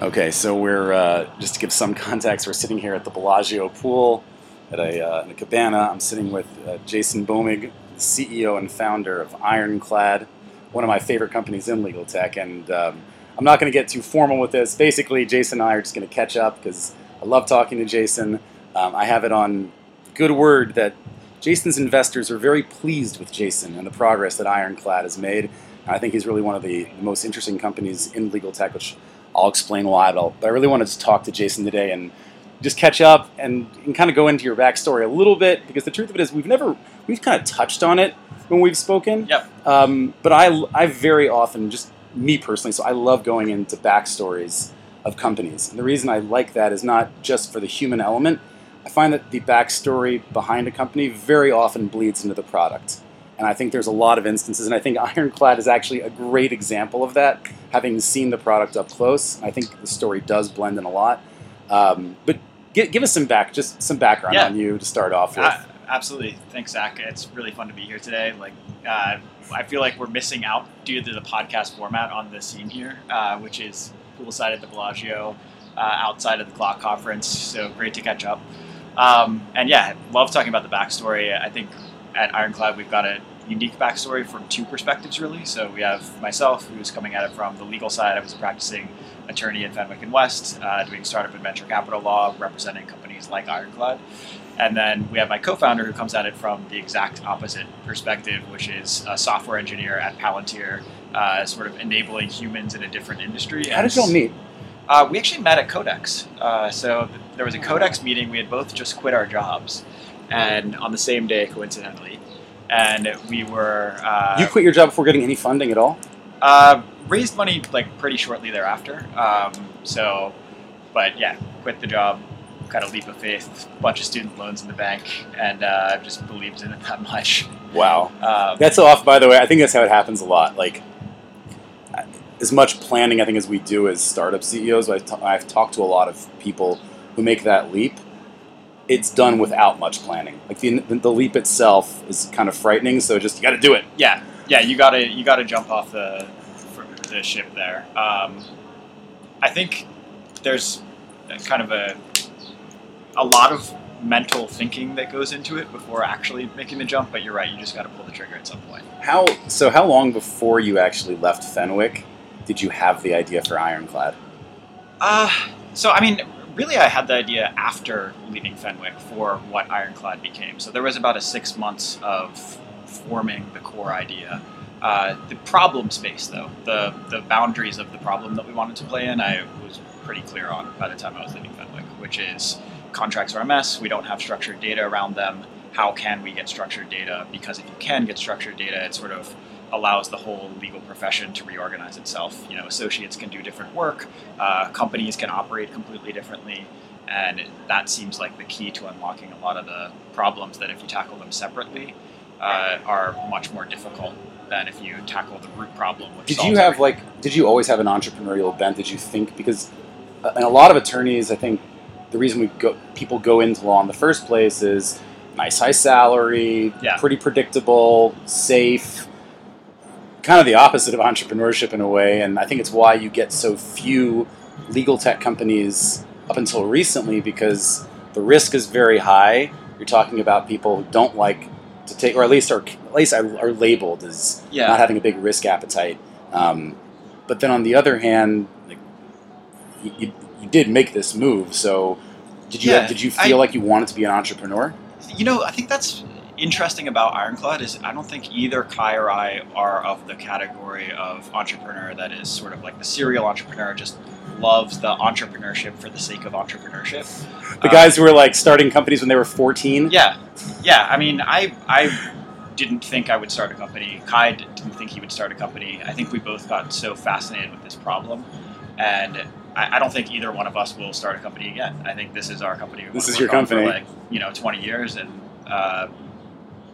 Okay, so we're uh, just to give some context, we're sitting here at the Bellagio pool at a, uh, in a cabana. I'm sitting with uh, Jason Boehmig, CEO and founder of Ironclad, one of my favorite companies in legal tech. And um, I'm not going to get too formal with this. Basically, Jason and I are just going to catch up because I love talking to Jason. Um, I have it on good word that Jason's investors are very pleased with Jason and the progress that Ironclad has made. I think he's really one of the most interesting companies in legal tech, which I'll explain why. But, but I really wanted to talk to Jason today and just catch up and, and kind of go into your backstory a little bit because the truth of it is we've never we've kind of touched on it when we've spoken. Yep. Um, but I I very often just me personally, so I love going into backstories of companies. And the reason I like that is not just for the human element. I find that the backstory behind a company very often bleeds into the product. And I think there's a lot of instances, and I think Ironclad is actually a great example of that, having seen the product up close. I think the story does blend in a lot. Um, but give, give us some back, just some background Yeah. on you to start off with. Uh, absolutely. Thanks, Zach. It's really fun to be here today. Like, uh, I feel like we're missing out due to the podcast format on the scene here, uh, which is poolside at the Bellagio, uh, outside of the CLOC Conference. So great to catch up. Um, and yeah, love talking about the backstory. I think at Ironclad we've got a unique backstory from two perspectives, really. So we have myself, who's coming at it from the legal side. I was a practicing attorney at Fenwick and West, uh, doing startup and venture capital law, representing companies like Ironclad. And then we have my co-founder who comes at it from the exact opposite perspective, which is a software engineer at Palantir, uh, sort of enabling humans in a different industry. How did y'all meet? Uh, we actually met at CodeX. Uh, so th- there was a CodeX meeting. We had both just quit our jobs, and on the same day, coincidentally, and we were uh, you quit your job before getting any funding at all? uh, raised money like pretty shortly thereafter. Um, so, but yeah, quit the job, kind of leap of faith, bunch of student loans in the bank, and uh, just believed in it that much. Wow. Um, That's off, by the way. I think that's how it happens a lot. Like, as much planning, I think, as we do as startup CEOs, I've, t- I've talked to a lot of people who make that leap. It's done without much planning. Like, the, the leap itself is kind of frightening, so just, you got to do it. yeah, yeah, you gotta you gotta jump off the the ship there. Um, I think there's kind of a a lot of mental thinking that goes into it before actually making the jump. But you're right, you just got to pull the trigger at some point. How So, how long before you actually left Fenwick did you have the idea for Ironclad? Uh, so I mean, really, I had the idea after leaving Fenwick for what Ironclad became. So there was about a six months of forming the core idea. Uh, the problem space, though, the the boundaries of the problem that we wanted to play in, I was pretty clear on by the time I was leaving Fenwick, which is contracts are a mess. We don't have structured data around them. How can we get structured data? Because if you can get structured data, it sort of allows the whole legal profession to reorganize itself. You know, associates can do different work, uh, companies can operate completely differently, and that seems like the key to unlocking a lot of the problems that if you tackle them separately uh, are much more difficult than if you tackle the root problem. Which Did you have everything. like? Did you always have an entrepreneurial bent? Did you think because, uh, and a lot of attorneys, I think, the reason we go people go into law in the first place is nice high salary, Yeah. pretty predictable, safe. Kind of the opposite of entrepreneurship in a way, and I think it's why you get so few legal tech companies up until recently because the risk is very high. You're talking about people who don't like to take, or at least are at least are, labeled as Yeah. not having a big risk appetite. Um, but then on the other hand, like, you, you, did make this move. So did you Yeah, did you I- feel like you wanted to be an entrepreneur? You know, I think that's interesting about Ironclad is I don't think either Cai or I are of the category of entrepreneur that is sort of like the serial entrepreneur just loves the entrepreneurship for the sake of entrepreneurship. The guys who were like starting companies when they were 14. Yeah, yeah. I mean, I I didn't think I would start a company. Cai didn't think he would start a company. I think we both got so fascinated with this problem, and I, I don't think either one of us will start a company again. I think this is our company. This is your company. like you know, twenty years, and uh,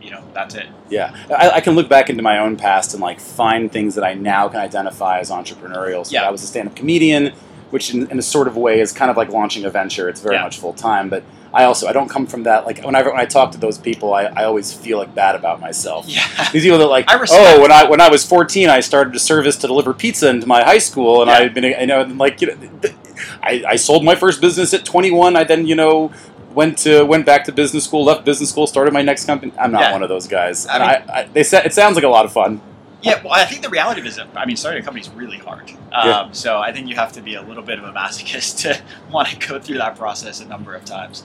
you know, that's it. Yeah, I, I can look back into my own past and like find things that I now can identify as entrepreneurial. So Yeah. I was a stand-up comedian, which in, in a sort of way is kind of like launching a venture. It's very Yeah. much full time, but I also I don't come from that. Like whenever when I talk to those people, I, I always feel like bad about myself. Yeah. These people that like, oh, when I when I was 14, I started a service to deliver pizza into my high school, and Yeah. I've been, you know, like, you know, th- I, I sold my first business at 21. I then you know went to went back to business school, left business school, started my next company. I'm not Yeah. one of those guys. I mean- I, I, they said it sounds like a lot of fun. Yeah, well, I think the reality of it is, that, I mean, starting a company is really hard. Um, Yeah. So I think you have to be a little bit of a masochist to want to go through that process a number of times.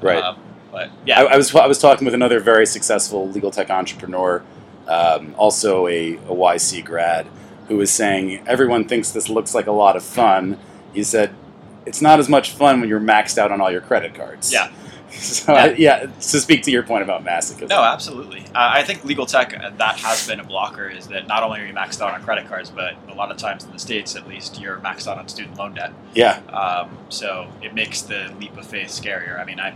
Right. Um, but yeah, I, I was I was talking with another very successful legal tech entrepreneur, um, also a, a YC grad, who was saying everyone thinks this looks like a lot of fun. He said it's not as much fun when you're maxed out on all your credit cards. Yeah. So yeah, yeah to speak to your point about masochism. no, absolutely. Uh, I think legal tech uh, that has been a blocker is that not only are you maxed out on credit cards, but a lot of times in the states, at least, you're maxed out on student loan debt. Yeah. Um, so it makes the leap of faith scarier. I mean, I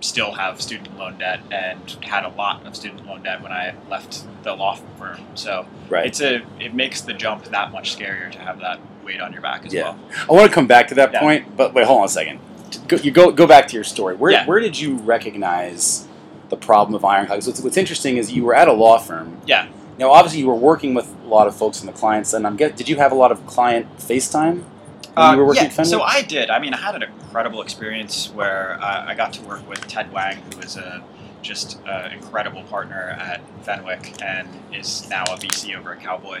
still have student loan debt and had a lot of student loan debt when I left the law firm. So Right. it's a it makes the jump that much scarier to have that weight on your back as Yeah. well. I want to come back to that Yeah. point, but wait, hold on a second. Go, you go go back to your story. Where Yeah. where did you recognize the problem of ironclad? 'Cause What's, what's interesting is you were at a law firm. Yeah. Now, obviously, you were working with a lot of folks on the clients, and I'm get. Did you have a lot of client FaceTime when you were working Uh, yeah, so I did. I mean, I had an incredible experience where uh, I got to work with Ted Wang, who is a just an incredible partner at Fenwick and is now a VC over at Cowboy.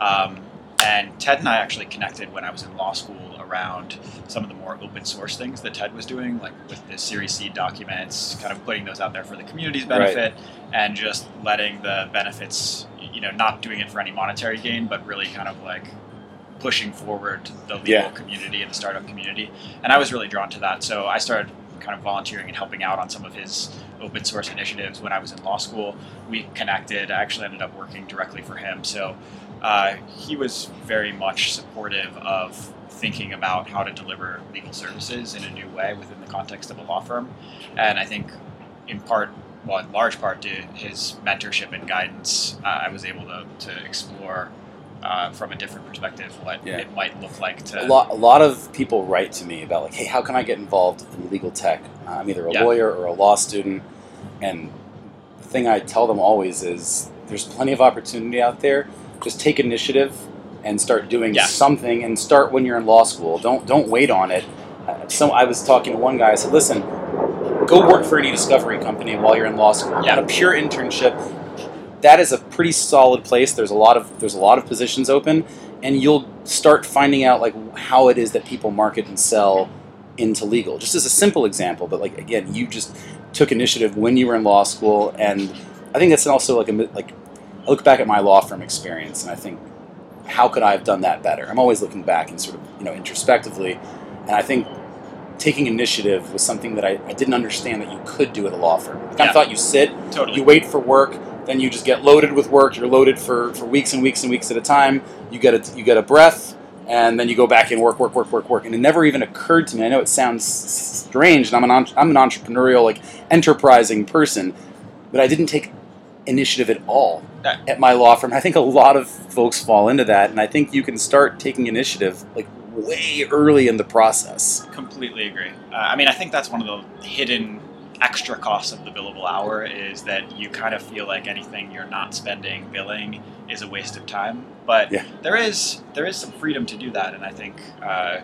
Um, and Ted and I actually connected when I was in law school around some of the more open source things that Ted was doing, like with the Series Seed documents, kind of putting those out there for the community's benefit, and just letting the benefits, you know, not doing it for any monetary gain, but really kind of like pushing forward the legal Yeah. community and the startup community. And I was really drawn to that. So I started kind of volunteering and helping out on some of his open source initiatives when I was in law school. We connected. I actually ended up working directly for him. So uh, he was very much supportive of thinking about how to deliver legal services in a new way within the context of a law firm. And I think, in part, well, in large part, to his mentorship and guidance, uh, I was able to, to explore uh, from a different perspective what Yeah. it might look like to. a lot, a lot of people write to me about like, hey, how can I get involved in legal tech? Uh, I'm either a Yeah. lawyer or a law student, and the thing I tell them always is, there's plenty of opportunity out there. Just take initiative and start doing Yeah. something, and start when you're in law school. Don't don't wait on it. Uh, so I was talking to one guy. I said, listen, go work for any discovery company while you're in law school. Yeah. On a pure internship, that is a pretty solid place. There's a lot of there's a lot of positions open, and you'll start finding out like how it is that people market and sell into legal. Just as a simple example, but like again, you just took initiative when you were in law school, and I think that's also like a like I look back at my law firm experience, and I think how could I have done that better? I'm always looking back and sort of you know introspectively, and I think taking initiative was something that I, I didn't understand that you could do at a law firm. I kind Yeah. of thought you sit, totally. you wait for work, then you just get loaded with work. You're loaded for, for weeks and weeks and weeks at a time. You get a you get a breath, and then you go back and work, work, work, work, work. And it never even occurred to me. I know it sounds strange, and I'm an I'm an entrepreneurial, like enterprising person, but I didn't take initiative at all Yeah. at my law firm. I think a lot of folks fall into that, and I think you can start taking initiative like way early in the process. Completely agree. Uh, I mean, I think that's one of the hidden extra costs of the billable hour is that you kind of feel like anything you're not spending billing is a waste of time. But Yeah. there is there is some freedom to do that, and I think uh,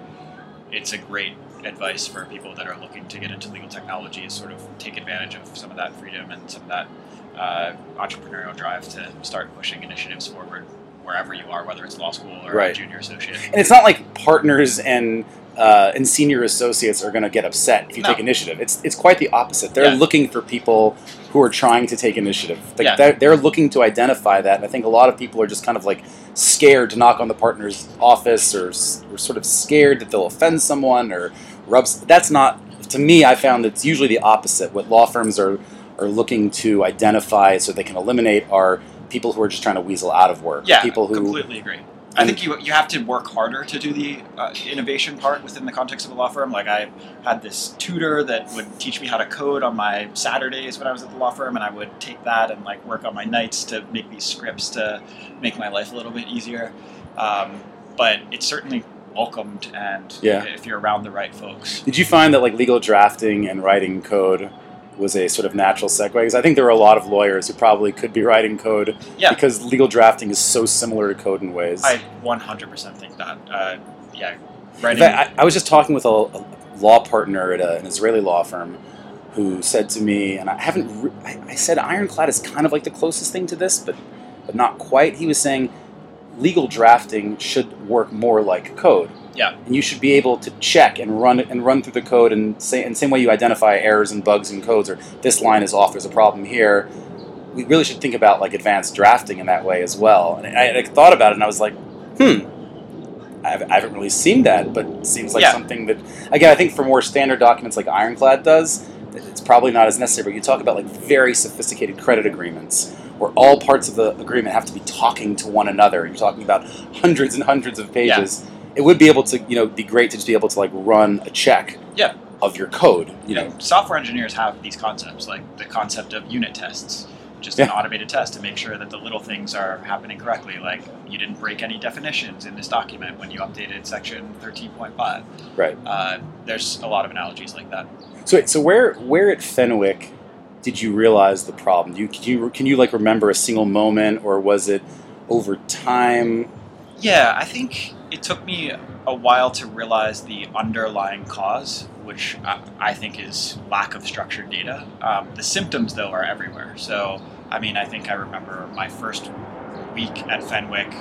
it's a great advice for people that are looking to get into legal technology is sort of take advantage of some of that freedom and some of that uh, entrepreneurial drive to start pushing initiatives forward wherever you are, whether it's law school or Right. a junior associate. And it's not like partners and uh, and senior associates are going to get upset if you No. take initiative. It's it's quite the opposite. They're Yeah. looking for people who are trying to take initiative. Like Yeah. they're, they're looking to identify that. And I think a lot of people are just kind of like scared to knock on the partner's office or, or sort of scared that they'll offend someone or rubs. That's not to me. I found it's usually the opposite. What law firms are are looking to identify so they can eliminate are people who are just trying to weasel out of work. Yeah, people who completely agree. I think you you have to work harder to do the uh, innovation part within the context of a law firm. Like I had this tutor that would teach me how to code on my Saturdays when I was at the law firm, and I would take that and like work on my nights to make these scripts to make my life a little bit easier. Um, but it's certainly welcomed, and Yeah. if you're around the right folks, Did you find that like legal drafting and writing code was a sort of natural segue? Because I think there are a lot of lawyers who probably could be writing code Yeah. because legal drafting is so similar to code in ways. I 100% think that. Uh, yeah, In Writing, I, I was just talking with a, a law partner at a, an Israeli law firm who said to me, and I haven't, re- I, I said Ironclad is kind of like the closest thing to this, but but not quite. He was saying legal drafting should work more like code. Yeah. and you should be able to check and run and run through the code and say, in the same way you identify errors and bugs in codes, or this line is off, there's a problem here. We really should think about like advanced drafting in that way as well. And I, I thought about it, and I was like, hmm. I haven't, I haven't really seen that, but it seems like Yeah. something that, again, I think for more standard documents like Ironclad does, it's probably not as necessary. But you talk about like very sophisticated credit agreements, where all parts of the agreement have to be talking to one another. You're talking about hundreds and hundreds of pages. It would be able to, you know, be great to just be able to like run a check Yeah. of your code. You you know, software engineers have these concepts, like the concept of unit tests, just an automated test to make sure that the little things are happening correctly. Like you didn't break any definitions in this document when you updated section 13.5. right? Uh, there's a lot of analogies like that. So, so where where at Fenwick did you realize the problem? Do you can you can you like remember a single moment, or was it over time? Yeah, I think it took me a while to realize the underlying cause, which I, I think is lack of structured data. Um, the symptoms, though, are everywhere. So, I mean, I think I remember my first week at Fenwick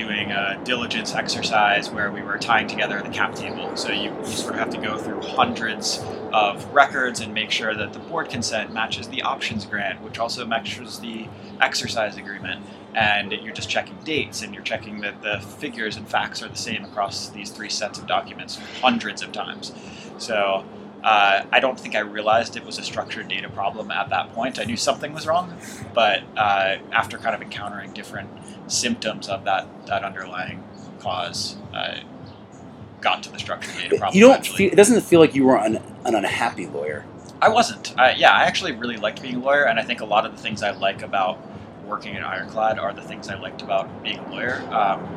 doing a diligence exercise where we were tying together the cap table. So you, you sort of have to go through hundreds of records and make sure that the board consent matches the options grant, which also matches the exercise agreement and you're just checking dates and you're checking that the figures and facts are the same across these three sets of documents hundreds of times. So uh, I don't think I realized it was a structured data problem at that point. I knew something was wrong, but uh, after kind of encountering different symptoms of that that underlying cause, I got to the structured data problem. You don't feel it doesn't feel like you were an, an unhappy lawyer. I wasn't. I, yeah, I actually really liked being a lawyer, and I think a lot of the things I like about working at Ironclad are the things I liked about being a lawyer. Um,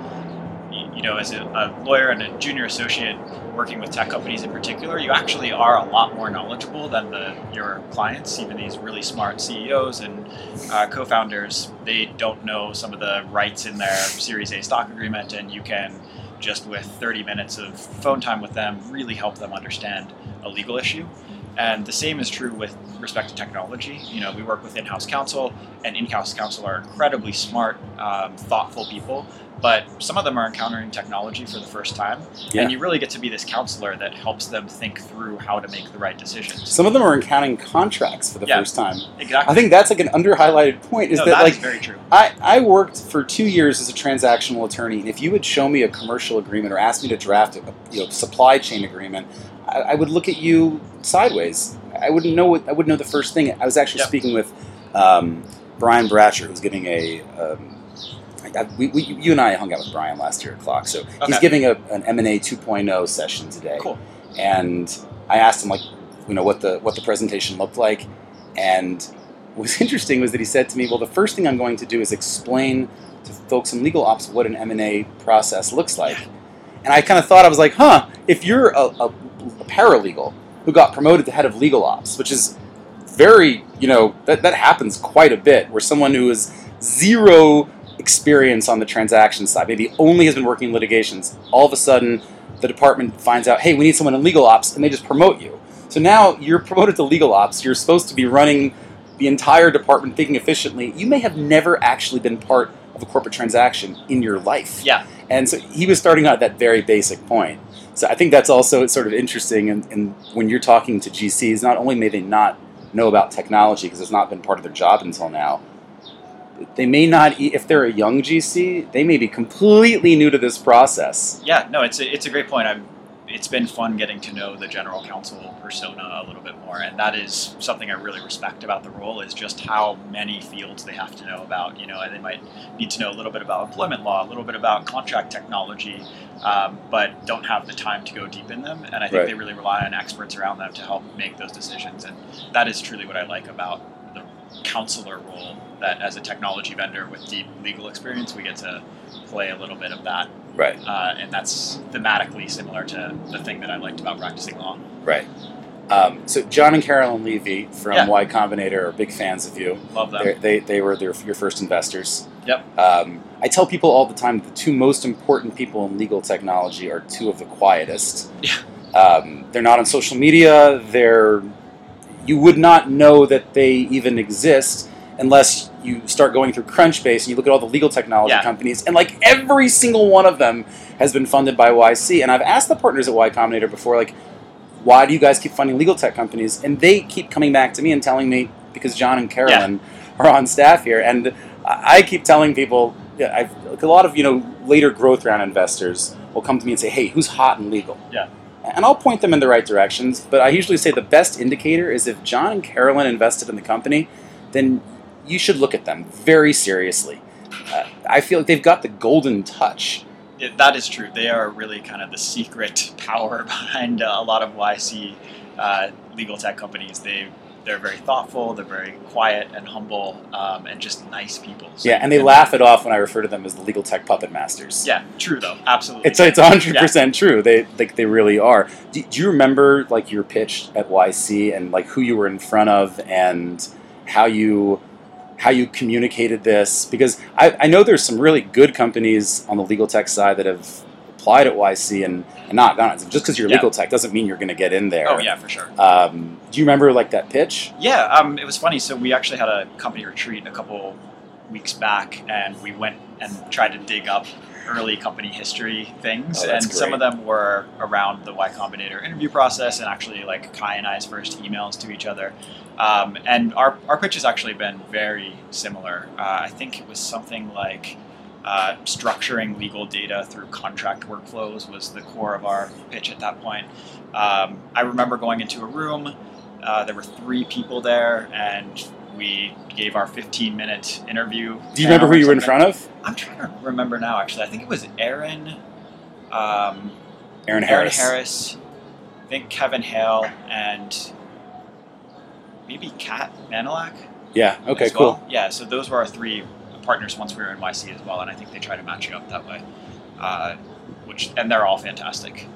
you know, as a, a lawyer and a junior associate working with tech companies in particular, you actually are a lot more knowledgeable than the your clients. Even these really smart CEOs and uh, co-founders, they don't know some of the rights in their Series A stock agreement, and you can just with 30 minutes of phone time with them really help them understand a legal issue. And the same is true with respect to technology. You know, we work with in-house counsel, and in-house counsel are incredibly smart, um, thoughtful people. But some of them are encountering technology for the first time, Yeah. and you really get to be this counselor that helps them think through how to make the right decisions. Some of them are encountering contracts for the Yeah. first time. Exactly. I think that's like an under highlighted point. Is no, that that like is very true. I, I worked for two years as a transactional attorney, and if you would show me a commercial agreement or ask me to draft a you know, supply chain agreement, I, I would look at you sideways. I wouldn't know what I wouldn't know the first thing. I was actually Yep. speaking with um, Brian Bratcher, who's giving a. Um, I, we, we, you and I hung out with Brian last year at CLOC, so he's giving a, an M and A 2.0 session today Cool. and I asked him like, you know, what the what the presentation looked like, and what was interesting was that he said to me, "Well, the first thing I'm going to do is explain to folks in legal ops what an M and A process looks like." And I kind of thought I was like, "Huh, if you're a, a paralegal who got promoted to head of legal ops, which is very, you know, that that happens quite a bit, where someone who is zero experience on the transaction side, maybe only has been working in litigations, all of a sudden the department finds out, hey, we need someone in legal ops, and they just promote you. So now you're promoted to legal ops. You're supposed to be running the entire department, thinking efficiently. You may have never actually been part of a corporate transaction in your life. Yeah. And so he was starting out at that very basic point. So I think that's also sort of interesting. And, and when you're talking to GCs, not only may they not know about technology because it's not been part of their job until now, they may not, if they're a young GC, they may be completely new to this process. Yeah, no, it's a, it's a great point. I'm, it's been fun getting to know the general counsel persona a little bit more, and that is something I really respect about the role is just how many fields they have to know about. You know, and they might need to know a little bit about employment law, a little bit about contract technology, um, but don't have the time to go deep in them. And I think Right. they really rely on experts around them to help make those decisions, and that is truly what I like about the counselor role. That as a technology vendor with deep legal experience, we get to play a little bit of that Right, uh, and that's thematically similar to the thing that I liked about practicing law. right. Um, so John and Carolynn Levy from Yeah. Y Combinator are big fans of you. Love They're- them. They, they were their, your first investors. Yep. Um, I tell people all the time the two most important people in legal technology are two of the quietest. Yeah. Um, they're not on social media. They're you would not know that they even exist unless you start going through Crunchbase and you look at all the legal technology Yeah. companies, and like every single one of them has been funded by YC. And I've asked the partners at Y Combinator before, like, why do you guys keep funding legal tech companies? And they keep coming back to me and telling me because John and Carolynn are on staff here, and I I keep telling people, yeah, I've, like a lot of you know later growth round investors will come to me and say, hey, who's hot in legal? Yeah. And I'll point them in the right directions, but I usually say the best indicator is if John and Carolynn invested in the company, then you should look at them very seriously. Uh, I feel like they've got the golden touch. Yeah, that is true. They are really kind of the secret power behind uh, a lot of YC uh, legal tech companies. They they're very thoughtful. They're very quiet and humble, um, and just nice people. So Yeah, and they laugh it off when I refer to them as the legal tech puppet masters. Yeah, true though. Absolutely. It's it's hundred percent true. They like they really are. Do, do you remember like your pitch at YC and like who you were in front of and how you how you communicated this? Because I, I know there's some really good companies on the legal tech side that have applied at YC and, and not gone. Just because you're Yeah. legal tech doesn't mean you're going to get in there. oh yeah, for sure. Um, do you remember like that pitch? Yeah, um, it was funny. So we actually had a company retreat a couple weeks back, and we went and tried to dig up early company history things, Oh, and that's some of them were around the Y Combinator interview process, and actually like Cai and I's first emails to each other. Um, and our our pitch has actually been very similar. Uh, I think it was something like. Uh, structuring legal data through contract workflows was the core of our pitch at that point. Um, I remember going into a room, uh, there were three people there, and we gave our 15 minute interview. Do you remember who you were in front of? I'm trying to remember now, actually. I think it was Aaron, um, Aaron Aaron Harris. Harris, I think Kevin Hale, and maybe Kat Mañalac. Yeah. Okay. as Cool. Yeah, so those were our three partners once we were in YC as well, and I think they try to match you up that way. Uh, which and they're all fantastic.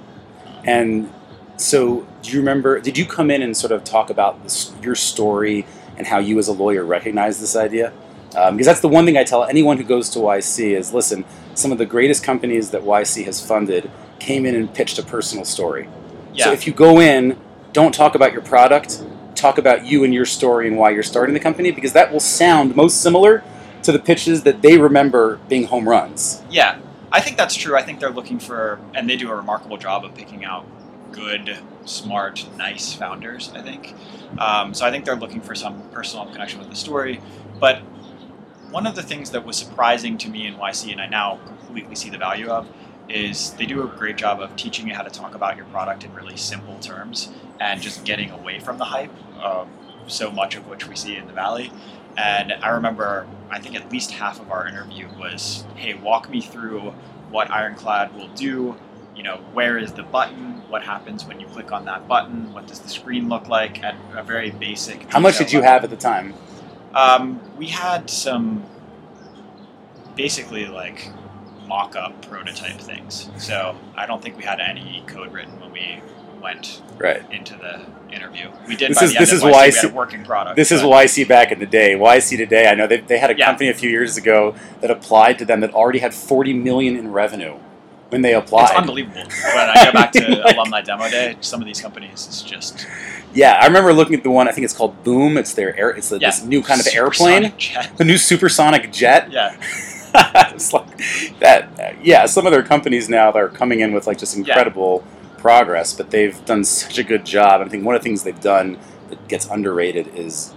And so, do you remember? Did you come in and sort of talk about this, your story and how you, as a lawyer, recognize this idea? Um, because that's the one thing I tell anyone who goes to YC is: listen, some of the greatest companies that YC has funded came in and pitched a personal story. Yeah, So if you go in, don't talk about your product. Talk about you and your story and why you're starting the company, because that will sound most similar to the pitches that they remember being home runs. Yeah, I think that's true. I think they're looking for, and they do a remarkable job of picking out good, smart, nice founders. I think. Um, so I think they're looking for some personal connection with the story. But one of the things that was surprising to me in YC, and I now completely see the value of, is they do a great job of teaching you how to talk about your product in really simple terms and just getting away from the hype of so much of which we see in the valley. And I remember, I think at least half of our interview was, "Hey, walk me through what Ironclad will do. You know, where is the button? What happens when you click on that button? What does the screen look like?" At a very basic. How much did you level. have at the time? Um, we had some basically like mock-up prototype things. So I don't think we had any code written when we went Right. into the interview. We did. This is- this is YC, why I we had see- a working product. This is YC back in the day. YC today, I know they, they had a Yeah. company a few years ago that applied to them that already had 40 million in revenue when they apply. It's unbelievable. When I go back to Like- alumni demo day, some of these companies is just Yeah, I remember looking at the one. I think it's called Boom. It's their air. It's yeah, this new kind of airplane, jet. the new supersonic jet. Yeah, it's like that. Yeah, some of their companies now are coming in with like just incredible progress, but they've done such a good job. I think one of the things they've done that gets underrated is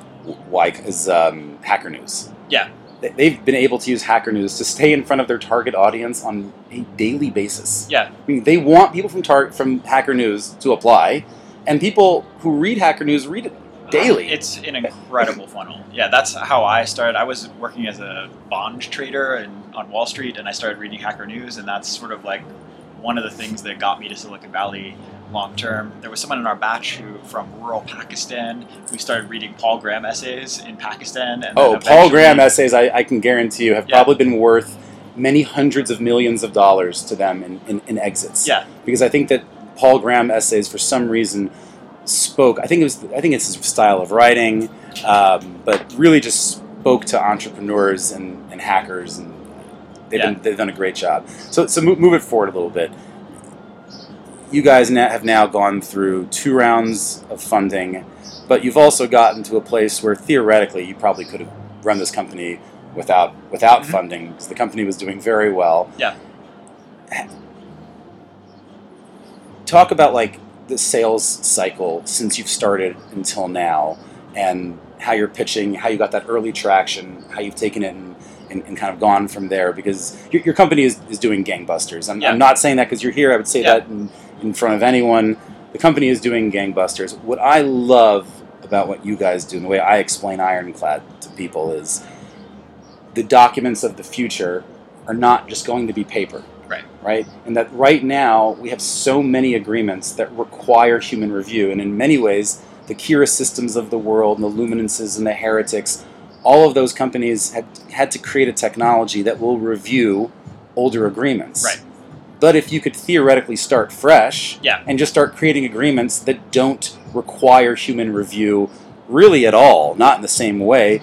why is um, Hacker News. Yeah. They- They've been able to use Hacker News to stay in front of their target audience on a daily basis. yeah, I mean, they want people from tar- from Hacker News to apply, and people who read Hacker News read it um, daily. It's an incredible funnel. Yeah, that's how I started. I was working as a bond trader and on Wall Street, and I started reading Hacker News, and that's sort of like one of the things that got me to Silicon Valley long term. There was someone in our batch who from rural Pakistan who started reading Paul Graham essays in Pakistan. And oh, Paul Graham essays, I, I can guarantee you, have Yeah. probably been worth many hundreds of millions of dollars to them in, in, in exits. Yeah, Because I think that Paul Graham essays, for some reason, spoke. I think it was. I think it's his style of writing, um, but really just spoke to entrepreneurs and, and hackers and They've, Yeah. been, they've done a great job. So, so move, move it forward a little bit. You guys now, have now gone through two rounds of funding, but you've also gotten to a place where theoretically you probably could have run this company without without Mhm. funding because the company was doing very well. Yeah. Talk about like the sales cycle since you've started until now, and how you're pitching, how you got that early traction, how you've taken it and, and, and kind of gone from there. Because your, your company is, is doing gangbusters. I'm, Yeah. I'm not saying that because you're here. I would say Yeah. that in, in front of anyone. The company is doing gangbusters. What I love about what you guys do and the way I explain Ironclad to people is the documents of the future are not just going to be paper. Right. Right? And that right now we have so many agreements that require human review. And in many ways, the Kira systems of the world and the Luminances and the Heretics, all of those companies had had to create a technology that will review older agreements. Right. But if you could theoretically start fresh Yeah. and just start creating agreements that don't require human review really at all, not in the same way,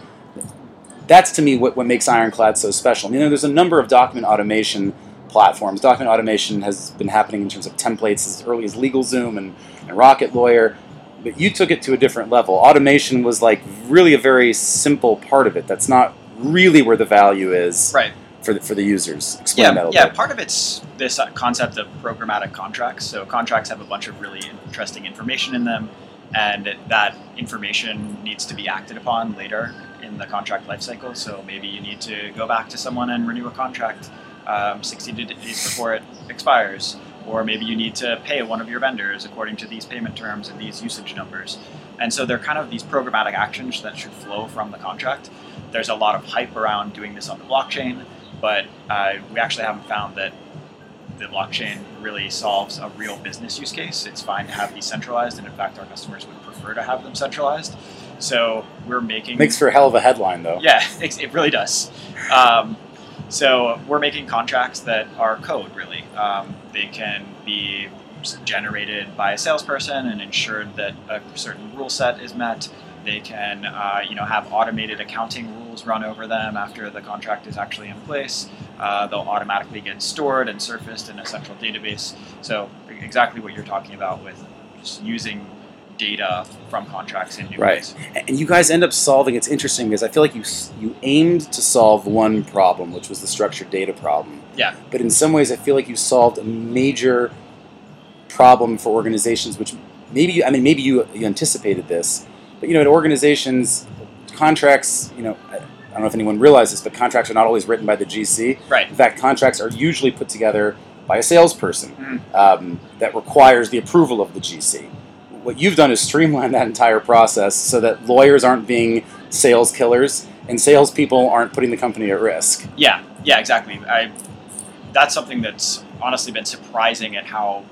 that's to me what, what makes Ironclad so special. You know, there's a number of document automation platforms. Document automation has been happening in terms of templates as early as LegalZoom and, and Rocket Lawyer, but you took it to a different level. Automation was like really a very simple part of it. That's not really where the value is Right. for the, for the users. Explain Yeah, that a yeah. little bit. Part of it's this uh, concept of programmatic contracts. So contracts have a bunch of really interesting information in them, and that information needs to be acted upon later in the contract lifecycle. So maybe you need to go back to someone and renew a contract um, 60 days before it expires, or maybe you need to pay one of your vendors according to these payment terms and these usage numbers. And so they're kind of these programmatic actions that should flow from the contract. There's a lot of hype around doing this on the blockchain, but uh, we actually haven't found that the blockchain really solves a real business use case. It's fine to have these centralized, and in fact, our customers would prefer to have them centralized. So we're making Makes for a hell of a headline, though. yeah, it, it really does. Um, so we're making contracts that are code, really. Um, they can be generated by a salesperson and ensured that a certain rule set is met. They can, uh, you know, have automated accounting rules run over them after the contract is actually in place. Uh, they'll automatically get stored and surfaced in a central database. So exactly what you're talking about with just using data from contracts in new Right. ways. and you guys end up solving. It's interesting because I feel like you you aimed to solve one problem, which was the structured data problem. Yeah. But in some ways, I feel like you solved a major problem for organizations, which maybe you, I mean maybe you, you anticipated this, but you know, at organizations, contracts. You know, I, don't know if anyone realizes, but contracts are not always written by the GC. Right. In fact, contracts are usually put together by a salesperson Mhm. um, that requires the approval of the GC. What you've done is streamline that entire process so that lawyers aren't being sales killers and salespeople aren't putting the company at risk. Yeah, yeah, exactly. I that's something that's honestly been surprising at how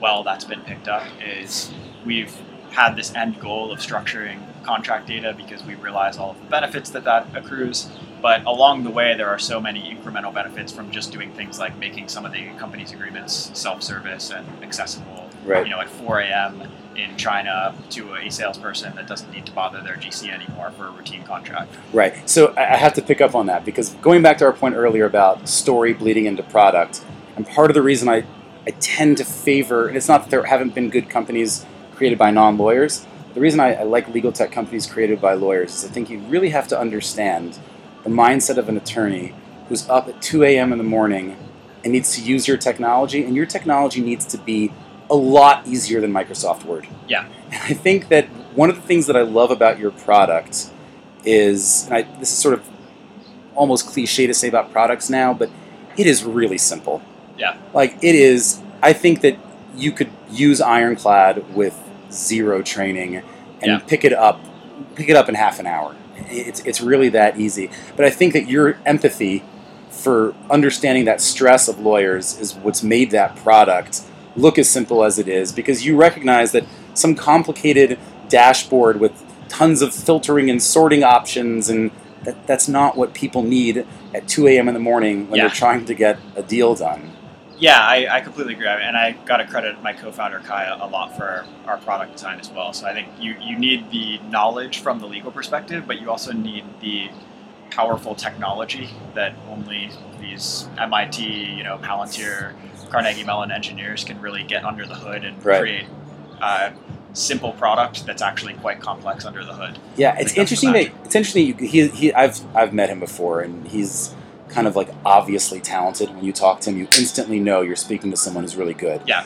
well that's been picked up. Is we've had this end goal of structuring contract data because we realize all of the benefits that that accrues. But along the way, there are so many incremental benefits from just doing things like making some of the company's agreements self-service and accessible. Right. You know, at 4 a.m. in China to a salesperson that doesn't need to bother their GC anymore for a routine contract. Right. So I have to pick up on that because going back to our point earlier about story bleeding into product, and part of the reason I, I tend to favor, and it's not that there haven't been good companies created by non lawyers, the reason I, I like legal tech companies created by lawyers is I think you really have to understand the mindset of an attorney who's up at 2 a.m. in the morning and needs to use your technology, and your technology needs to be a lot easier than Microsoft Word. Yeah. And I think that one of the things that I love about your product is, and I, this is sort of almost cliche to say about products now, but it is really simple. Yeah. Like it is, I think that you could use Ironclad with zero training and Yeah. pick it up, pick it up in half an hour. It's, it's really that easy. But I think that your empathy for understanding that stress of lawyers is what's made that product look as simple as it is because you recognize that some complicated dashboard with tons of filtering and sorting options and that, that's not what people need at 2 a.m. in the morning when Yeah. they're trying to get a deal done. Yeah, I, I completely agree. And I got to credit my co-founder Kaya a lot for our, our product design as well. So I think you, you need the knowledge from the legal perspective, but you also need the powerful technology that only these MIT, you know, Palantir, Carnegie Mellon engineers can really get under the hood and Right. create a simple product that's actually quite complex under the hood. Yeah, it's it comes to interesting that it's interesting. You, he, he, I've I've met him before, and he's kind of like obviously talented. When you talk to him, you instantly know you're speaking to someone who's really good. Yeah.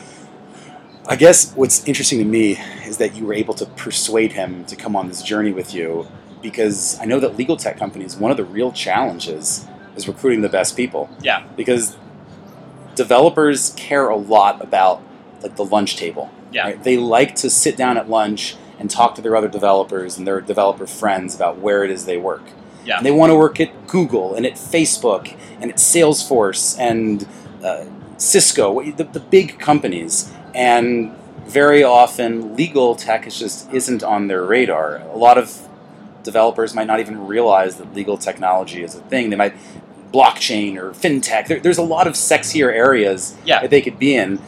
I guess what's interesting to me is that you were able to persuade him to come on this journey with you, because I know that legal tech companies one of the real challenges is recruiting the best people. Yeah. Because developers care a lot about like the lunch table. Yeah. Right? They like to sit down at lunch and talk to their other developers and their developer friends about where it is they work. Yeah. And they want to work at Google and at Facebook and at Salesforce and uh, Cisco, the, the big companies. And very often, legal tech is just isn't on their radar. A lot of developers might not even realize that legal technology is a thing. They might blockchain or fintech. There, there's a lot of sexier areas Yeah. that they could be in,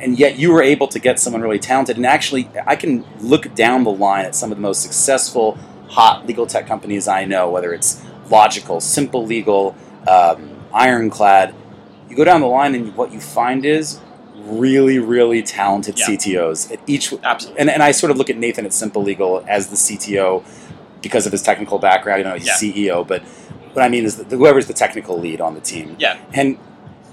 and yet you were able to get someone really talented. And actually, I can look down the line at some of the most successful, hot legal tech companies I know, whether it's Logikcull, Simple Legal, um, Ironclad. You go down the line, and what you find is really, really talented Yeah. CTOs at each. Absolutely. And, and I sort of look at Nathan at SimpleLegal as the CTO because of his technical background. You know, he's Yeah. CEO, but what I mean is that whoever's the technical lead on the team. Yeah. And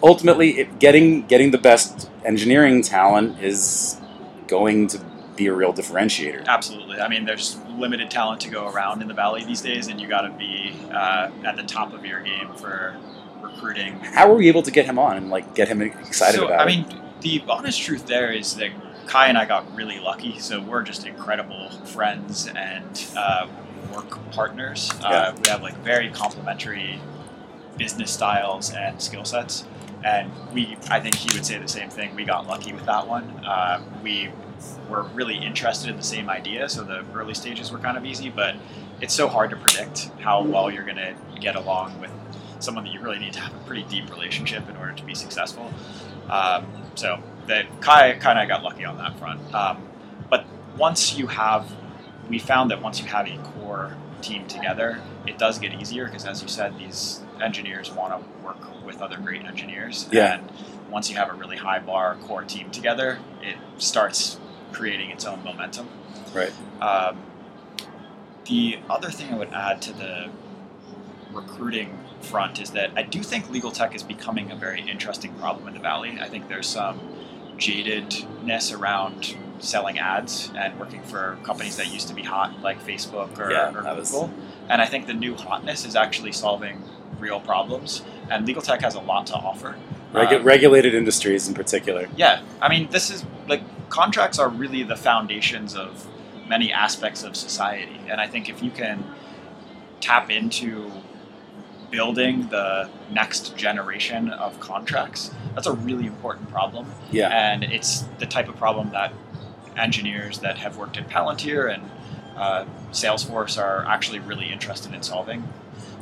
ultimately, it, getting getting the best engineering talent is going to be a real differentiator. Absolutely. I mean, there's limited talent to go around in the valley these days, and you got to be uh, at the top of your game for recruiting. How were we able to get him on and like get him excited so, about I it? mean, the honest truth there is that Cai and I got really lucky. So we're just incredible friends and uh, work partners. Yeah. Uh, we have like very complementary business styles and skill sets. And we, I think he would say the same thing. We got lucky with that one. Uh, we were really interested in the same idea, so the early stages were kind of easy. But it's so hard to predict how well you're going to get along with someone that you really need to have a pretty deep relationship in order to be successful. Um, so the Cai kind of got lucky on that front. Um, but once you have, we found that once you have a core team together, it does get easier because, as you said, these engineers want to work with other great engineers. Yeah. And once you have a really high bar core team together, it starts creating its own momentum. Right. Um, the other thing I would add to the recruiting front is that I do think legal tech is becoming a very interesting problem in the valley. I think there's some jadedness around selling ads and working for companies that used to be hot, like Facebook or, Yeah, or that was- Google. And I think the new hotness is actually solving real problems. And legal tech has a lot to offer. Regu- Um, regulated industries in particular. yeah, I mean, this is like contracts are really the foundations of many aspects of society, and I think if you can tap into building the next generation of contracts, that's a really important problem, Yeah. and it's the type of problem that engineers that have worked at Palantir and uh, Salesforce are actually really interested in solving.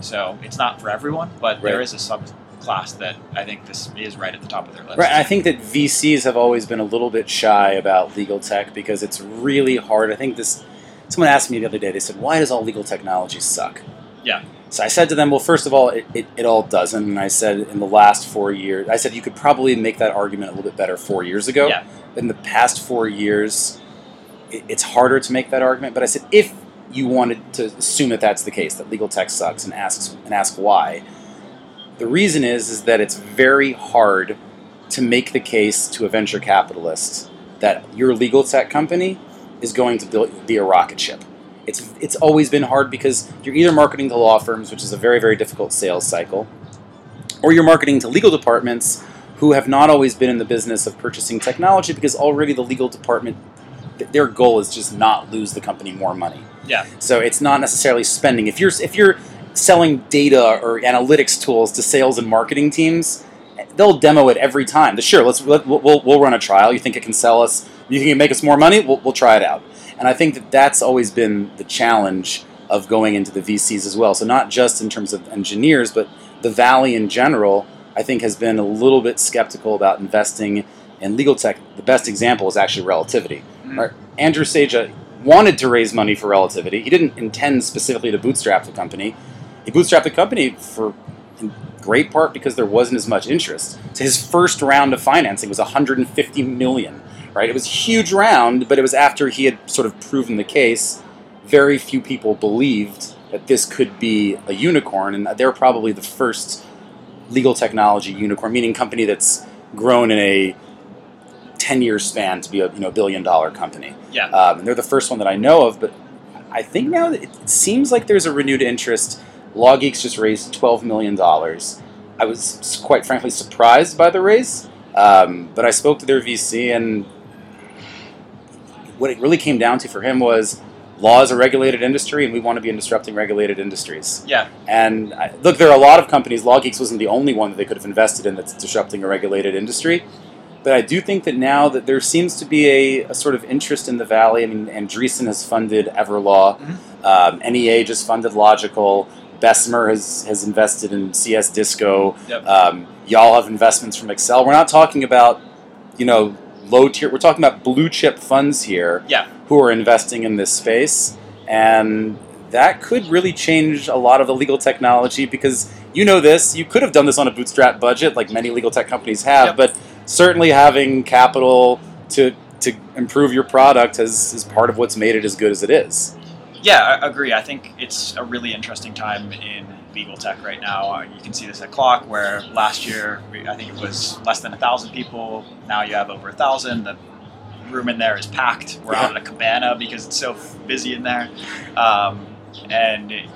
So it's not for everyone, but there Right. is a subclass that I think this is right at the top of their list. Right, I think that VCs have always been a little bit shy about legal tech because it's really hard. I think this. Someone asked me the other day. They said, "Why does all legal technology suck?" Yeah. So I said to them, "Well, first of all, it, it, it all doesn't." And I said, in the last four years, I said you could probably make that argument a little bit better four years ago. Yeah. In the past four years, it, it's harder to make that argument. But I said, if you wanted to assume that that's the case, that legal tech sucks, and asks and ask why, the reason is is that it's very hard to make the case to a venture capitalist that your legal tech company is going to build, be a rocket ship. It's it's always been hard because you're either marketing to law firms, which is a very very difficult sales cycle, or you're marketing to legal departments who have not always been in the business of purchasing technology because already the legal department their goal is just not lose the company more money. Yeah. So it's not necessarily spending. If you're if you're selling data or analytics tools to sales and marketing teams, they'll demo it every time. Sure, let's let, we'll, we'll we'll run a trial. You think it can sell us? You think it can make us more money? We'll, we'll try it out. And I think that that's always been the challenge of going into the VCs as well. So not just in terms of engineers, but the valley in general. I think has been a little bit skeptical about investing in legal tech. The best example is actually Relativity. Mhm. Right? Andrew Sieja wanted to raise money for Relativity. He didn't intend specifically to bootstrap the company. he bootstrapped the company for in great part because there wasn't as much interest. So his first round of financing was 150 million. Right, it was a huge round, but it was after he had sort of proven the case. Very few people believed that this could be a unicorn, and they're probably the first legal technology unicorn, meaning company that's grown in a 10 year span to be a you know billion dollar company. Yeah. Um, and they're the first one that I know of, but I think now that it, it seems like there's a renewed interest. LawGeex just raised $12 million. I was quite frankly surprised by the raise, um, but I spoke to their VC, and what it really came down to for him was law is a regulated industry, and we want to be in disrupting regulated industries. Yeah. And I, look, there are a lot of companies. LawGeex wasn't the only one that they could have invested in that's disrupting a regulated industry. But I do think that now that there seems to be a, a sort of interest in the valley. I mean, Andreessen has funded Everlaw. Mhm. Um, NEA just funded Logikcull. Bessemer has, has invested in CS Disco. Yep. Um, y'all have investments from Accel. We're not talking about, you know, low tier. We're talking about blue chip funds here Yeah. who are investing in this space. And that could really change a lot of the legal technology because you know this, you could have done this on a bootstrap budget like many legal tech companies have, Yep. but certainly having capital to to improve your product is, is part of what's made it as good as it is. Yeah, I agree. I think it's a really interesting time in legal tech right now. Uh, You can see this at CLOC, where last year we- I think it was less than a thousand people. Now you have over a thousand. The room in there is packed. We're out at a cabana because it's so busy in there, um, and it,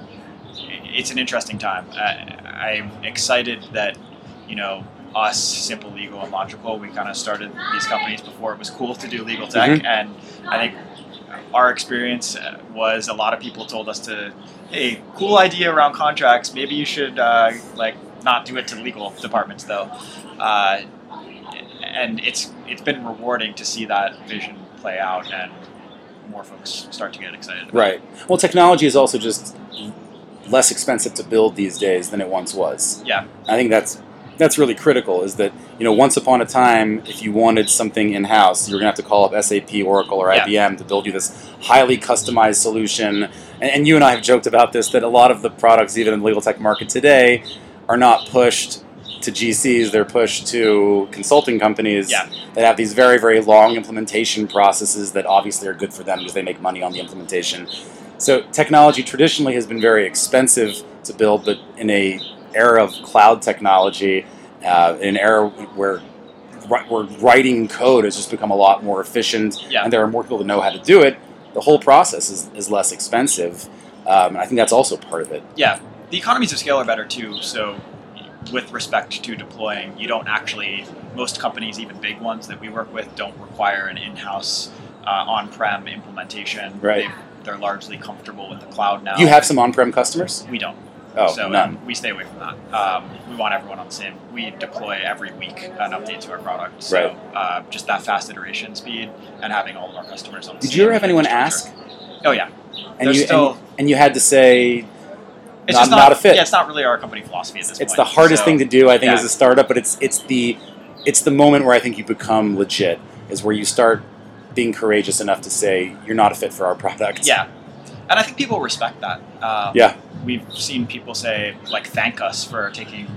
it's an interesting time. I, I'm excited that you know us, SimpleLegal and Logikcull, we kind of started these companies before it was cool to do legal tech, Mhm. and I think our experience uh, was a lot of people told us to, hey, cool idea around contracts. Maybe you should uh, like not do it to legal departments though. Uh, and it's it's been rewarding to see that vision play out and more folks start to get excited. About Right. Well, technology is also just less expensive to build these days than it once was. Yeah. I think that's that's really critical. Is that you know once upon a time, if you wanted something in house, you were gonna have to call up SAP, Oracle, or Yeah. IBM to build you this highly customized solution. And, and you and I have joked about this that a lot of the products, even in the legal tech market today, are not pushed to GCs. They're pushed to consulting companies Yeah. that have these very very long implementation processes that obviously are good for them because they make money on the implementation. So technology traditionally has been very expensive to build, but in a era of cloud technology, uh, in an era where where writing code has just become a lot more efficient, Yeah. and there are more people that know how to do it, the whole process is, is less expensive. Um, and I think that's also part of it. Yeah, the economies of scale are better too. So, with respect to deploying, you don't actually, most companies, even big ones that we work with, don't require an in house uh, on prem implementation. Right. They, they're largely comfortable with the cloud now. You have some on-prem customers? We don't. Oh, so none. um, we stay away from that. Um, we want everyone on the same. We deploy every week an update to our product. So Right. uh, just that fast iteration speed and having all of our customers on the Did same you ever have anyone ask? Oh yeah. And There's you, still- and, and you had to say It's Not- just not a fit. Yeah, it's not really our company philosophy at this it's point. the hardest So- thing to do, I think, yeah. as a startup. But it's it's the it's the moment where I think you become legit is where you start being courageous enough to say you're not a fit for our product. Yeah, and I think people respect that. Um, Yeah. We've seen people say like thank us for taking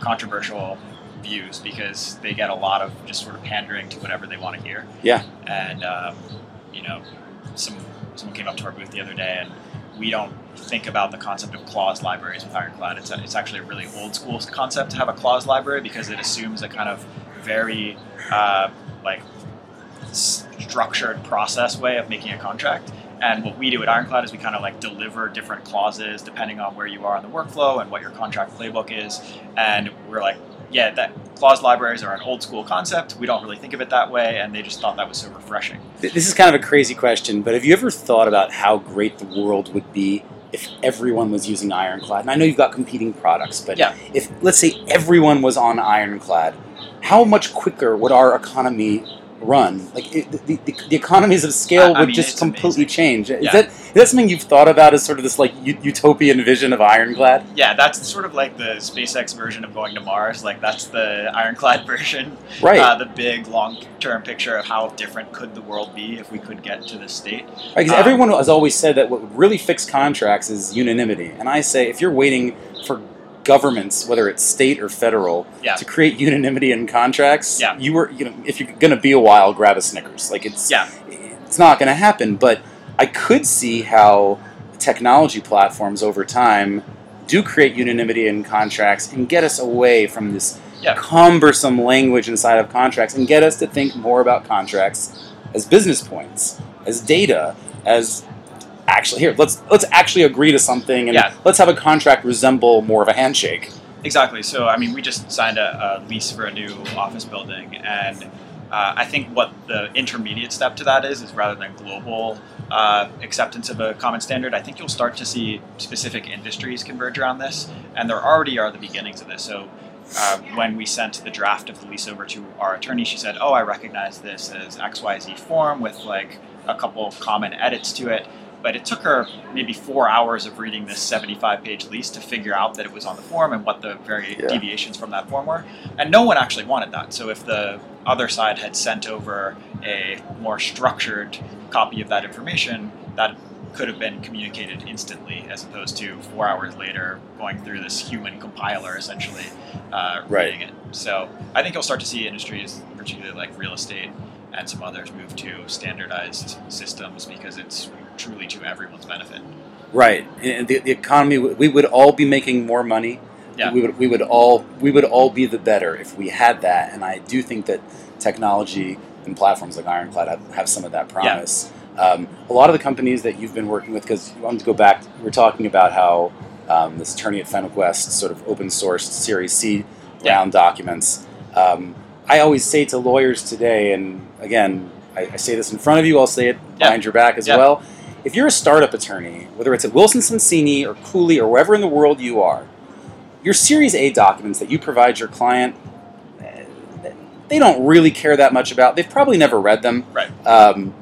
controversial views because they get a lot of just sort of pandering to whatever they want to hear. Yeah. and um, you know, some someone came up to our booth the other day and we don't think about the concept of clause libraries with Ironclad. It's, a, it's actually a really old school concept to have a clause library because it assumes a kind of very uh, like structured process way of making a contract. And what we do at Ironclad is we kind of like deliver different clauses depending on where you are in the workflow and what your contract playbook is. And we're like, yeah, that clause libraries are an old school concept. We don't really think of it that way, and they just thought that was so refreshing. This is kind of a crazy question, but have you ever thought about how great the world would be if everyone was using Ironclad? And I know you've got competing products, but Yeah. if let's say everyone was on Ironclad, how much quicker would our economy run, like it, the, the, the economies of scale I- I would mean, just completely amazing. change. Is Yeah. that is that something you've thought about as sort of this like u- utopian vision of Ironclad? Yeah, that's sort of like the SpaceX version of going to Mars. Like that's the ironclad version. Right. Uh, the big long-term picture of how different could the world be if we could get to this state. Because Um, everyone has always said that what would really fix contracts is unanimity, and I say if you're waiting for governments, whether it's state or federal, Yeah. to create unanimity in contracts, Yeah. you were you know if you're going to be a while, grab a Snickers. Like it's Yeah. it's not going to happen. But I could see how technology platforms over time do create unanimity in contracts and get us away from this Yeah. cumbersome language inside of contracts and get us to think more about contracts as business points, as data, as actually here let's let's actually agree to something and Yeah. let's have a contract resemble more of a handshake. Exactly. So, I mean, we just signed a, a lease for a new office building, and uh, I think what the intermediate step to that is is rather than global uh, acceptance of a common standard, I think you'll start to see specific industries converge around this, and there already are the beginnings of this. So. Uh, when we sent the draft of the lease over to our attorney, she said, "Oh, I recognize this as XYZ form with like a couple of common edits to it." But it took her maybe four hours of reading this 75 page lease to figure out that it was on the form and what the very Yeah. deviations from that form were. And no one actually wanted that. So if the other side had sent over a more structured copy of that information, that could have been communicated instantly as opposed to four hours later going through this human compiler essentially uh, Right. reading it. So I think you'll start to see industries, particularly like real estate and some others, move to standardized systems because it's truly to everyone's benefit. Right. And the, the economy we would all be making more money. Yeah. We would we would all we would all be the better if we had that and I do think that technology and platforms like Ironclad have, have some of that promise. Um, a lot of the companies that you've been working with, because I wanted to go back, we were talking about how um, this attorney at Fenwick West sort of open sourced Series Seed Yeah. round documents. Um, I always say to lawyers today, and again, I, I say this in front of you, I'll say it Yeah. behind your back as Yeah. well. If you're a startup attorney, whether it's at Wilson Sonsini or Cooley or wherever in the world you are, your Series A documents that you provide your client, they don't really care that much about. They've probably never read them. Right. Um,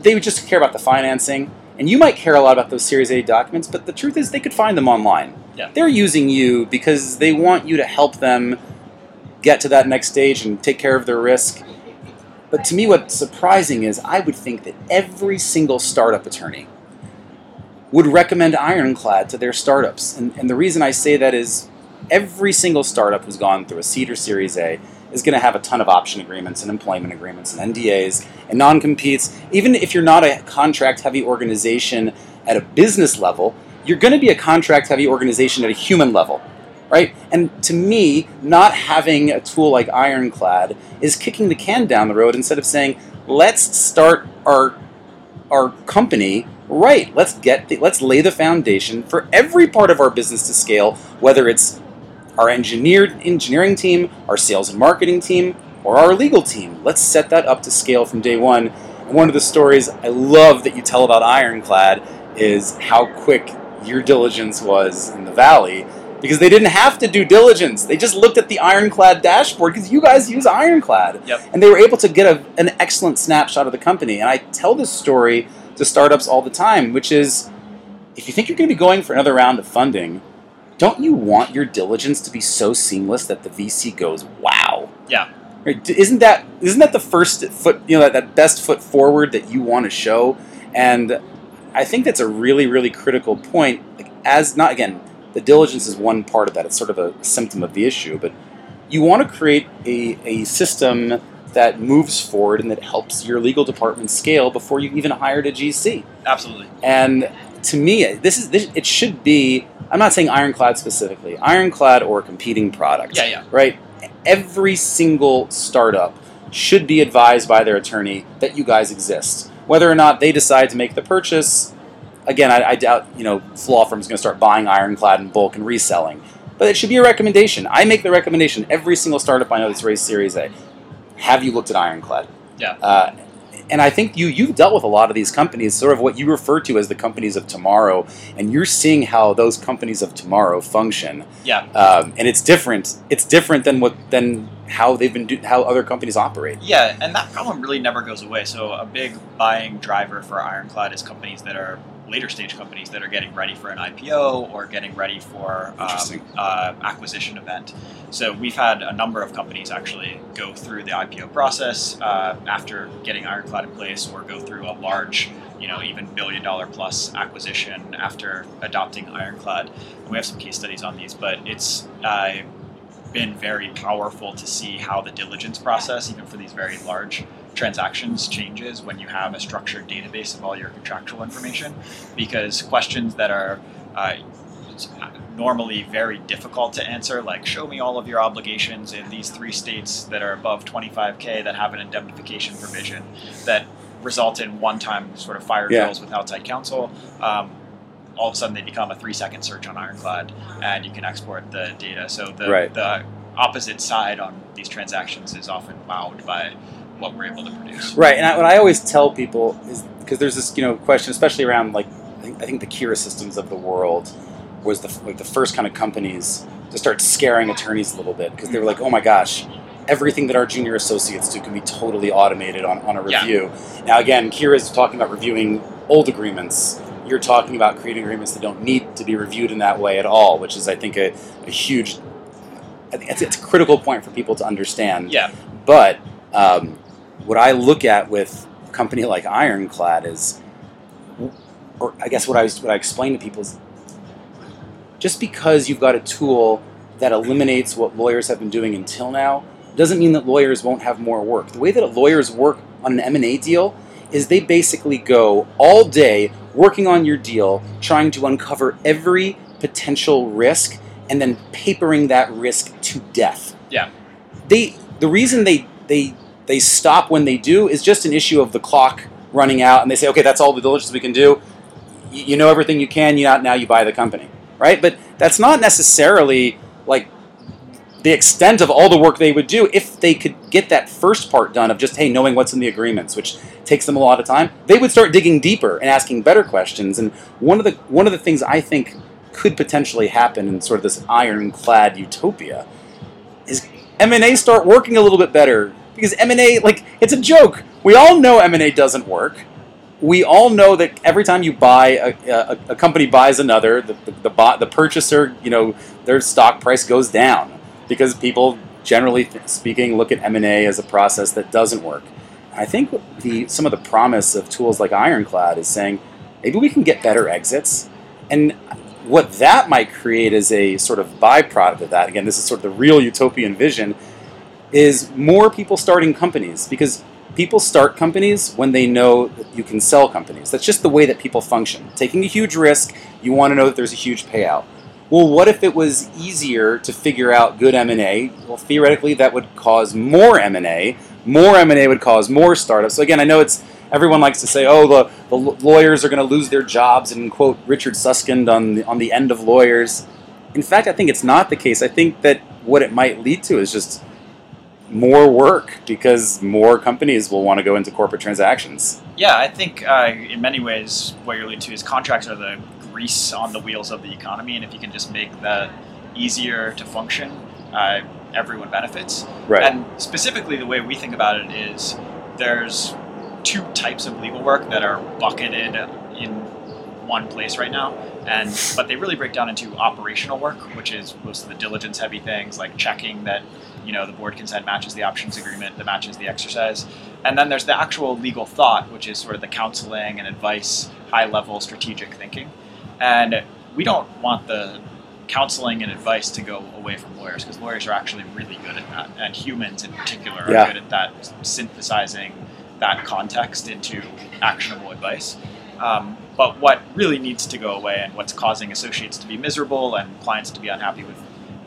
they would just care about the financing, and you might care a lot about those Series A documents. But the truth is, they could find them online. Yeah. They're using you because they want you to help them get to that next stage and take care of their risk. But to me, what's surprising is I would think that every single startup attorney would recommend Ironclad to their startups. And, and the reason I say that is every single startup who's gone through a seed or Series A is going to have a ton of option agreements and employment agreements and NDAs and non competes. Even if you're not a contract heavy organization at a business level, you're going to be a contract heavy organization at a human level. Right? And to me, not having a tool like Ironclad is kicking the can down the road instead of saying, let's start our our company right. Let's get the, let's lay the foundation for every part of our business to scale, whether it's our engineered engineering team, our sales and marketing team, or our legal team. Let's set that up to scale from day one. And one of the stories I love that you tell about Ironclad is how quick your diligence was in the valley because they didn't have to do diligence. They just looked at the Ironclad dashboard because you guys use Ironclad. Yep. And they were able to get a, an excellent snapshot of the company. And I tell this story to startups all the time, which is if you think you're going to be going for another round of funding, don't you want your diligence to be so seamless that the VC goes, wow? Yeah. Right? Isn't that isn't that the first foot, you know, that, that best foot forward that you want to show? And I think that's a really, really critical point. Like, as not again, the diligence is one part of that. It's sort of a symptom of the issue, but you want to create a, a system that moves forward and that helps your legal department scale before you even hired a GC. Absolutely. And to me, this is this, it should be. I'm not saying Ironclad specifically, Ironclad or a competing product. Yeah, yeah. Right. Every single startup should be advised by their attorney that you guys exist. Whether or not they decide to make the purchase, again, I, I doubt you know law firm is going to start buying Ironclad in bulk and reselling. But it should be a recommendation. I make the recommendation. Every single startup I know that's raised Series A, have you looked at Ironclad? Yeah. Uh, and I think you you've dealt with a lot of these companies, sort of what you refer to as the companies of tomorrow, and you're seeing how those companies of tomorrow function. Yeah. Um, and it's different. It's different than what than how they've been do, how other companies operate. Yeah, and that problem really never goes away. So a big buying driver for Ironclad is companies that are later stage companies that are getting ready for an IPO or getting ready for um, uh, acquisition event. So we've had a number of companies actually go through the IPO process uh, after getting Ironclad in place, or go through a large, you know, even billion dollar plus acquisition after adopting Ironclad. And we have some case studies on these, but it's uh, been very powerful to see how the diligence process, even for these very large transactions, changes when you have a structured database of all your contractual information. Because questions that are uh, normally very difficult to answer, like show me all of your obligations in these three states that are above 25k that have an indemnification provision that result in one-time sort of fire Yeah. drills with outside counsel. Um, all of a sudden, they become a three-second search on Ironclad, and you can export the data. So the Right. the opposite side on these transactions is often wowed by what we're able to produce. Right, and I, what I always tell people is because there's this you know question, especially around like I think, I think the Kira systems of the world was the like the first kind of companies to start scaring attorneys a little bit because they were like, oh my gosh, everything that our junior associates do can be totally automated on, on a Yeah. review. Now again, Kira's talking about reviewing old agreements. You're talking about creating agreements that don't need to be reviewed in that way at all, which is I think a, a huge. I think it's, it's a critical point for people to understand. Yeah, But um, what I look at with a company like Ironclad is, or I guess what I what I explain to people is, just because you've got a tool that eliminates what lawyers have been doing until now, doesn't mean that lawyers won't have more work. The way that lawyers work on an M and A deal is they basically go all day working on your deal, trying to uncover every potential risk, and then papering that risk to death yeah, they the reason they they they stop when they do is just an issue of the clock running out and they say okay that's all the diligence we can do. You, know everything you can you now you buy the company. Right? But that's not necessarily like the extent of all the work they would do if they could get that first part done of just hey knowing what's in the agreements which takes them a lot of time they would start digging deeper and asking better questions. And one of the one of the things i think could potentially happen in sort of this ironclad utopia is M&A start working a little bit better because M&A like it's a joke. We all know M&A doesn't work. We all know that every time you buy a, a, a company buys another, the the, the, the purchaser, you know, their stock price goes down because people generally speaking look at M&A as a process that doesn't work. I think the some of the promise of tools like Ironclad is saying maybe we can get better exits and what that might create as a sort of byproduct of that, again, this is sort of the real utopian vision, is more people starting companies because people start companies when they know that you can sell companies. That's just the way that people function. Taking a huge risk, you want to know that there's a huge payout. Well, what if it was easier to figure out good M&A? Well, theoretically that would cause more M&A. More M&A would cause more startups. So again, I know it's everyone likes to say, "Oh, the, the lawyers are going to lose their jobs," and quote Richard Susskind on the, on the end of lawyers. In fact, I think it's not the case. I think that what it might lead to is just more work because more companies will want to go into corporate transactions. yeah. I think uh, in many ways, what you're leading to is contracts are the grease on the wheels of the economy, and if you can just make that easier to function, uh, everyone benefits. Right. And specifically, the way we think about it is there's two types of legal work that are bucketed in one place right now, and but they really break down into operational work, which is most of the diligence heavy things like checking that you know the board consent matches the options agreement, that matches the exercise, and then there's the actual legal thought, which is sort of the counseling and advice, high level strategic thinking, and we don't want the counseling and advice to go away from lawyers because lawyers are actually really good at that, and humans in particular are Yeah. good at that, synthesizing that context into actionable advice. Um, but what really needs to go away, and what's causing associates to be miserable and clients to be unhappy with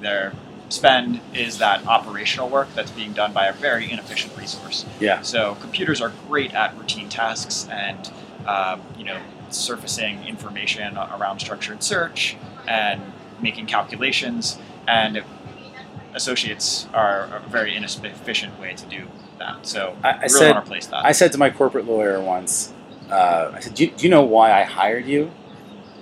their spend, is that operational work that's being done by a very inefficient resource. Yeah. So computers are great at routine tasks and um, you know surfacing information around structured search and making calculations and associates are a very inefficient way to do that. So I- I really said- want to replace that. I said to my corporate lawyer once, uh, I said, do you, do you know why I hired you?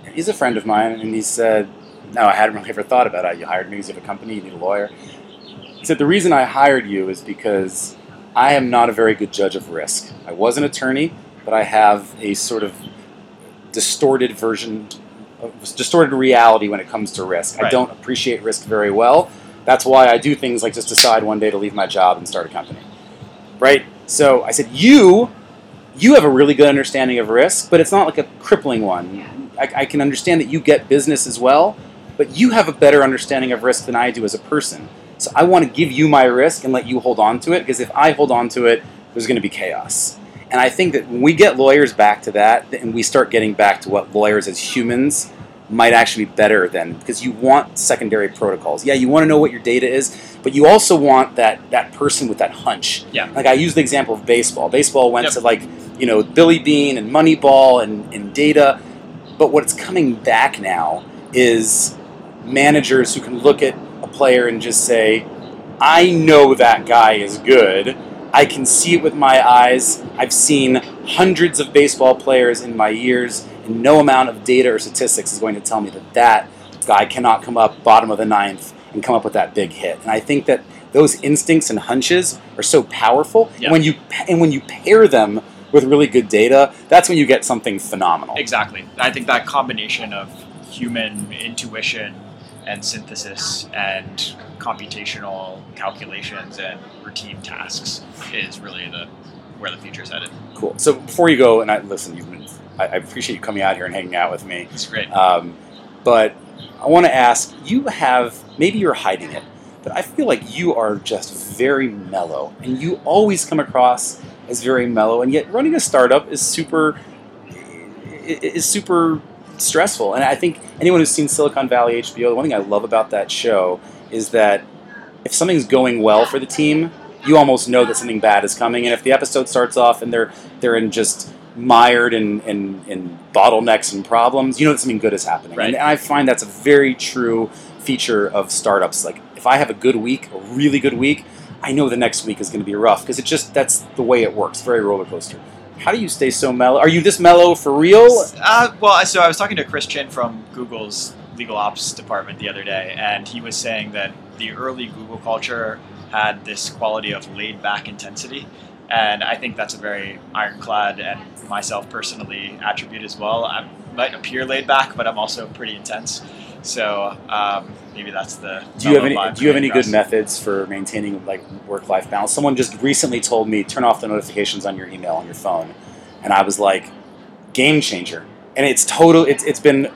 And he's a friend of mine, and he said, No, I hadn't really ever thought about it. You hired me because you have a company, you need a lawyer. He said, The reason I hired you is because I am not a very good judge of risk. I was an attorney, but I have a sort of distorted version, of, distorted reality when it comes to risk. I don't appreciate risk very well. That's why I do things like just decide one day to leave my job and start a company. Right? So I said, You you have a really good understanding of risk, but it's not like a crippling one. I, I can understand that you get business as well, but you have a better understanding of risk than I do as a person. So I want to give you my risk and let you hold on to it because if I hold on to it, there's going to be chaos. And I think that when we get lawyers back to that and we start getting back to what lawyers as humans might actually be better than because you want secondary protocols. Yeah, you want to know what your data is, but you also want that that person with that hunch. Yeah. Like I use the example of baseball. Baseball went Yep. to like, you know, Billy Beane and Moneyball and, and data. But what's coming back now is managers who can look at a player and just say, I know that guy is good. I can see it with my eyes. I've seen hundreds of baseball players in my years, and no amount of data or statistics is going to tell me that that guy cannot come up bottom of the ninth and come up with that big hit. And I think that those instincts and hunches are so powerful. Yeah. And when you and when you pair them with really good data, that's when you get something phenomenal. Exactly. I think that combination of human intuition and synthesis and computational calculations and routine tasks is really the where the future is headed. Cool. So before you go, and I listen, you've been, I, I appreciate you coming out here and hanging out with me. It's great. Um, but I want to ask, you have maybe you're hiding it, but I feel like you are just very mellow, and you always come across as very mellow, and yet running a startup is super is super stressful. And I think anyone who's seen Silicon Valley HBO, the one thing I love about that show is that if something's going well for the team, you almost know that something bad is coming. And if the episode starts off and they're they're in just mired in, in, in bottlenecks and problems, you know that something good is happening. Right. And I find that's a very true feature of startups. Like if I have a good week, a really good week, I know the next week is going to be rough because it just that's the way it works. Very roller coaster. How do you stay so mellow? Are you this mellow for real? Uh, well, so I was talking to Chris Chin from Google's legal ops department the other day, and he was saying that the early Google culture had this quality of laid back intensity. And I think that's a very ironclad and myself personally attribute as well. I might appear laid back, but I'm also pretty intense. So um, maybe that's the. Do you have any Do you have any good methods for maintaining like work life balance? Someone just recently told me turn off the notifications on your email on your phone, and I was like, game changer. And it's total. It's it's been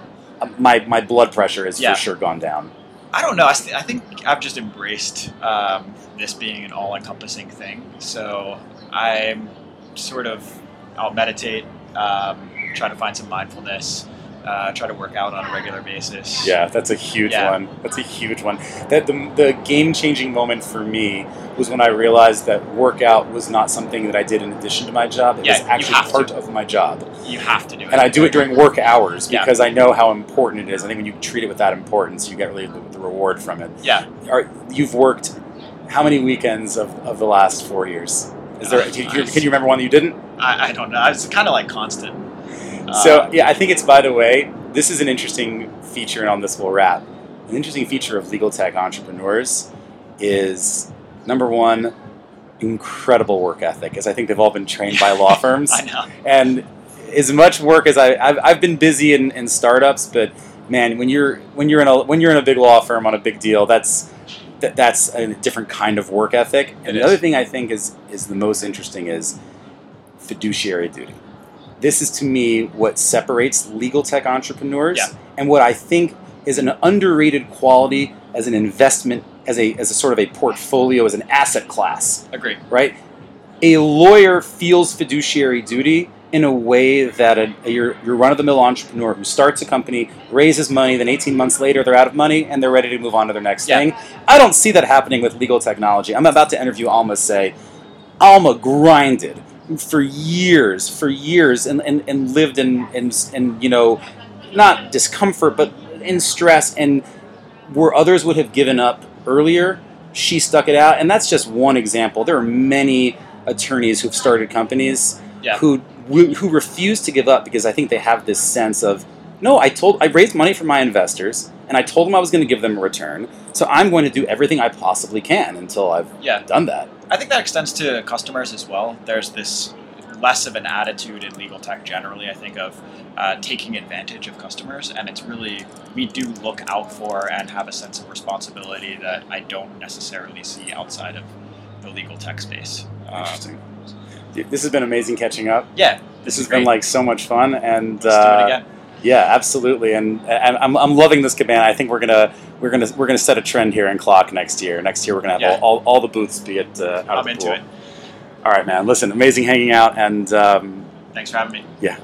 uh, my my blood pressure has Yeah. for sure gone down. I don't know. I, th- I think I've just embraced um, this being an all-encompassing thing. So I'm sort of I'll meditate, um, try to find some mindfulness, uh, try to work out on a regular basis. Yeah, that's a huge Yeah. one. That's a huge one. That the, the game changing moment for me was when I realized that workout was not something that I did in addition to my job. It Yeah, was actually have to. part of my job. You have to do it. and I do it during work hours Yeah. because I know how important it is. I think when you treat it with that importance, you get really the, the reward from it. Yeah. Are, you've worked how many weekends of, of the last four years? Is there? Uh, do you, can you remember one that you didn't? I, I don't know. It's kind of like constant. So ah. yeah, I think it's by the way. This is an interesting feature, and on this we'll wrap. An interesting feature of legal tech entrepreneurs is number one, incredible work ethic. As I think they've all been trained by law firms. I know. and as much work as I, I've, I've been busy in, in startups, but man, when you're when you're in a when you're in a big law firm on a big deal, that's that, that's a different kind of work ethic. And It the is. other thing I think is is the most interesting is fiduciary duty. This is to me what separates legal tech entrepreneurs Yeah. and what I think is an underrated quality as an investment, as a as a sort of a portfolio, as an asset class Agree. right? A lawyer feels fiduciary duty in a way that a, a- your, your run of the mill entrepreneur who starts a company, raises money, then 18 months later they're out of money and they're ready to move on to their next Yeah. thing. I don't see that happening with legal technology. I'm about to interview Alma Asay, Alma grinded for years, for years, and, and, and lived in, in, in, you know, not discomfort, but in stress. And where others would have given up earlier, she stuck it out, and that's just one example. There are many attorneys who've started companies Yeah. who who refuse to give up because I think they have this sense of no, I told I raised money from my investors and I told them I was going to give them a return, so I'm going to do everything I possibly can until I've Yeah. done that. I think that extends to customers as well. There's this less of an attitude in legal tech generally, I think, of uh, taking advantage of customers. And it's really, we do look out for and have a sense of responsibility that I don't necessarily see outside of the legal tech space. Um, Interesting. Dude, This has been amazing catching up. yeah, This is has been like so much fun, and Let's do uh, it again. Yeah, absolutely, and, and I'm, I'm loving this cabana. I think we're gonna we're gonna we're gonna set a trend here in CLOC next year. Next year we're gonna have Yeah. all, all, all the booths be at uh, out of I'm the into pool. it. All right, man. Listen, amazing hanging out, and um, Thanks for having me. yeah,